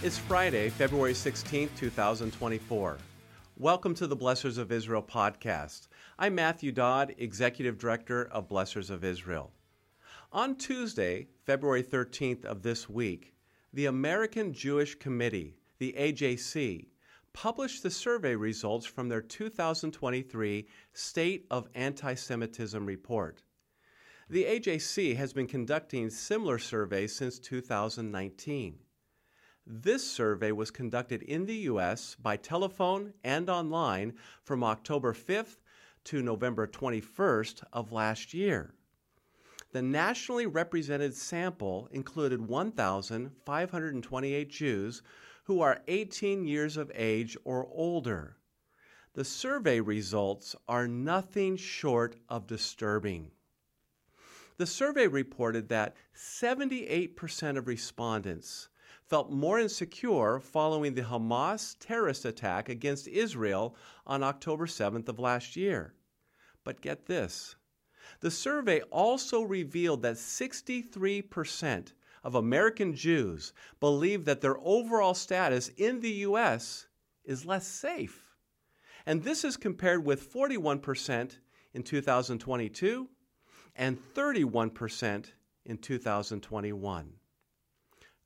It's Friday, February 16th, 2024. Welcome to the Blessors of Israel podcast. I'm Matthew Dodd, Executive Director of Blessors of Israel. On Tuesday, February 13th of this week, the American Jewish Committee, the AJC, published the survey results from their 2023 State of Anti Semitism report. The AJC has been conducting similar surveys since 2019. This survey was conducted in the U.S. by telephone and online from October 5th to November 21st of last year. The nationally represented sample included 1,528 Jews who are 18 years of age or older. The survey results are nothing short of disturbing. The survey reported that 78% of respondents felt more insecure following the Hamas terrorist attack against Israel on October 7th of last year. But get this the survey also revealed that 63% of American Jews believe that their overall status in the U.S. is less safe. And this is compared with 41% in 2022 and 31% in 2021.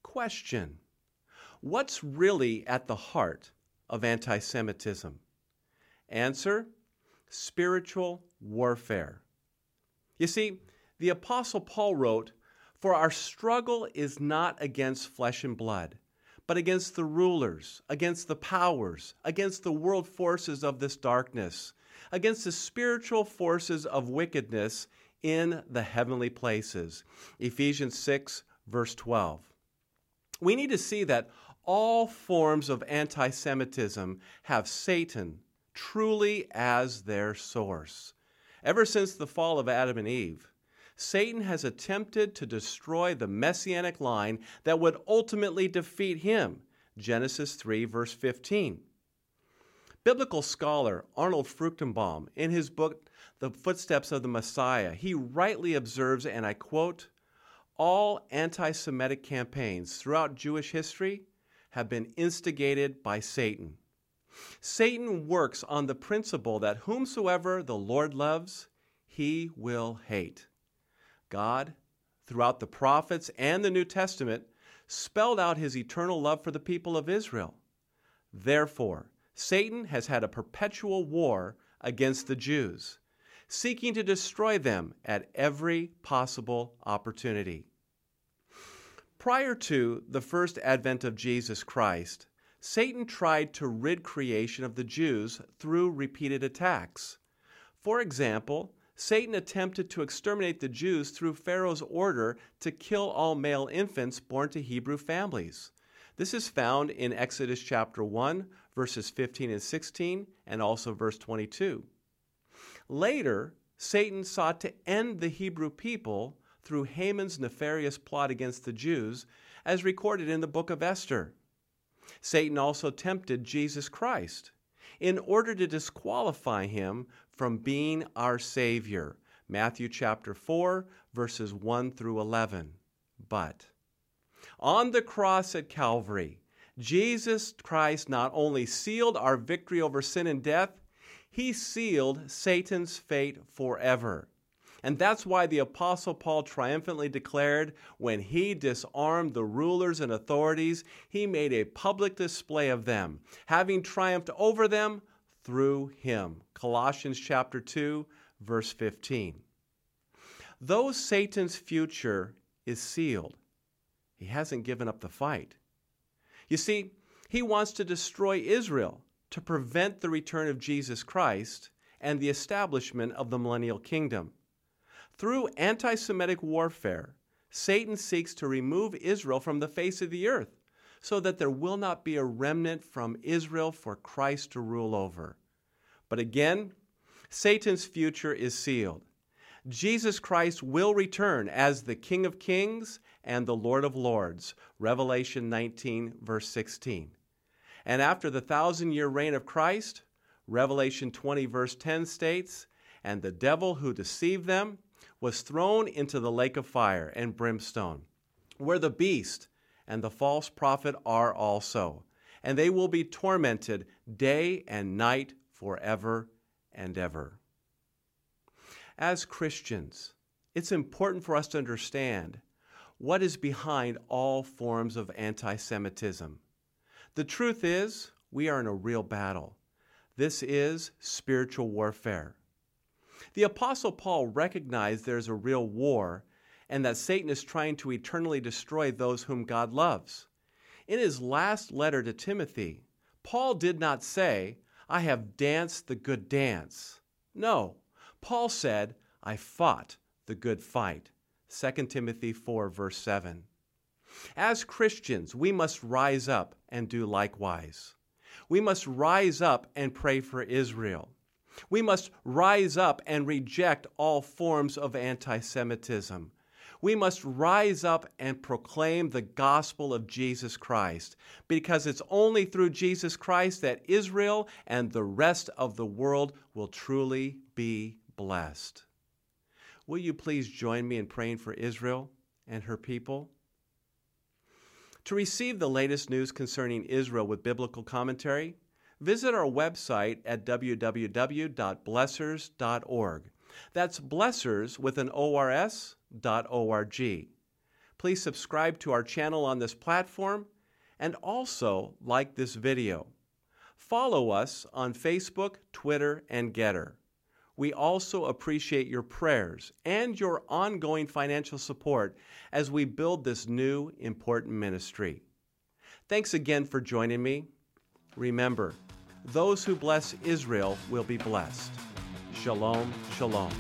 Question What's really at the heart of anti Semitism? Answer Spiritual warfare. You see, the Apostle Paul wrote, For our struggle is not against flesh and blood, but against the rulers, against the powers, against the world forces of this darkness, against the spiritual forces of wickedness in the heavenly places. Ephesians 6, verse 12 we need to see that all forms of anti Semitism have Satan truly as their source. Ever since the fall of Adam and Eve, Satan has attempted to destroy the messianic line that would ultimately defeat him. Genesis 3, verse 15. Biblical scholar Arnold Fruchtenbaum, in his book The Footsteps of the Messiah, he rightly observes, and I quote, all anti Semitic campaigns throughout Jewish history have been instigated by Satan. Satan works on the principle that whomsoever the Lord loves, he will hate. God, throughout the prophets and the New Testament, spelled out his eternal love for the people of Israel. Therefore, Satan has had a perpetual war against the Jews, seeking to destroy them at every possible opportunity. Prior to the first advent of Jesus Christ, Satan tried to rid creation of the Jews through repeated attacks. For example, Satan attempted to exterminate the Jews through Pharaoh's order to kill all male infants born to Hebrew families. This is found in Exodus chapter 1, verses 15 and 16, and also verse 22. Later, Satan sought to end the Hebrew people through Haman's nefarious plot against the Jews, as recorded in the book of Esther. Satan also tempted Jesus Christ in order to disqualify him from being our Savior. Matthew chapter 4, verses 1 through 11. But on the cross at Calvary, Jesus Christ not only sealed our victory over sin and death, he sealed Satan's fate forever. And that's why the Apostle Paul triumphantly declared when he disarmed the rulers and authorities, he made a public display of them, having triumphed over them through him. Colossians chapter 2, verse 15. Though Satan's future is sealed, he hasn't given up the fight. You see, he wants to destroy Israel to prevent the return of Jesus Christ and the establishment of the millennial kingdom. Through anti Semitic warfare, Satan seeks to remove Israel from the face of the earth so that there will not be a remnant from Israel for Christ to rule over. But again, Satan's future is sealed. Jesus Christ will return as the King of Kings and the Lord of Lords. Revelation 19, verse 16. And after the thousand year reign of Christ, Revelation 20, verse 10 states, And the devil who deceived them was thrown into the lake of fire and brimstone, where the beast and the false prophet are also, and they will be tormented day and night forever and ever. As Christians, it's important for us to understand what is behind all forms of anti Semitism. The truth is, we are in a real battle. This is spiritual warfare. The Apostle Paul recognized there's a real war and that Satan is trying to eternally destroy those whom God loves. In his last letter to Timothy, Paul did not say, I have danced the good dance. No, Paul said, I fought the good fight. 2 Timothy 4, verse 7. As Christians, we must rise up and do likewise. We must rise up and pray for Israel. We must rise up and reject all forms of anti Semitism. We must rise up and proclaim the gospel of Jesus Christ because it's only through Jesus Christ that Israel and the rest of the world will truly be blessed. Will you please join me in praying for Israel and her people? To receive the latest news concerning Israel with biblical commentary, visit our website at www.blessors.org. That's blessors with an ORS dot org. Please subscribe to our channel on this platform and also like this video. Follow us on Facebook, Twitter, and Gettr. We also appreciate your prayers and your ongoing financial support as we build this new important ministry. Thanks again for joining me. Remember, those who bless Israel will be blessed. Shalom, shalom.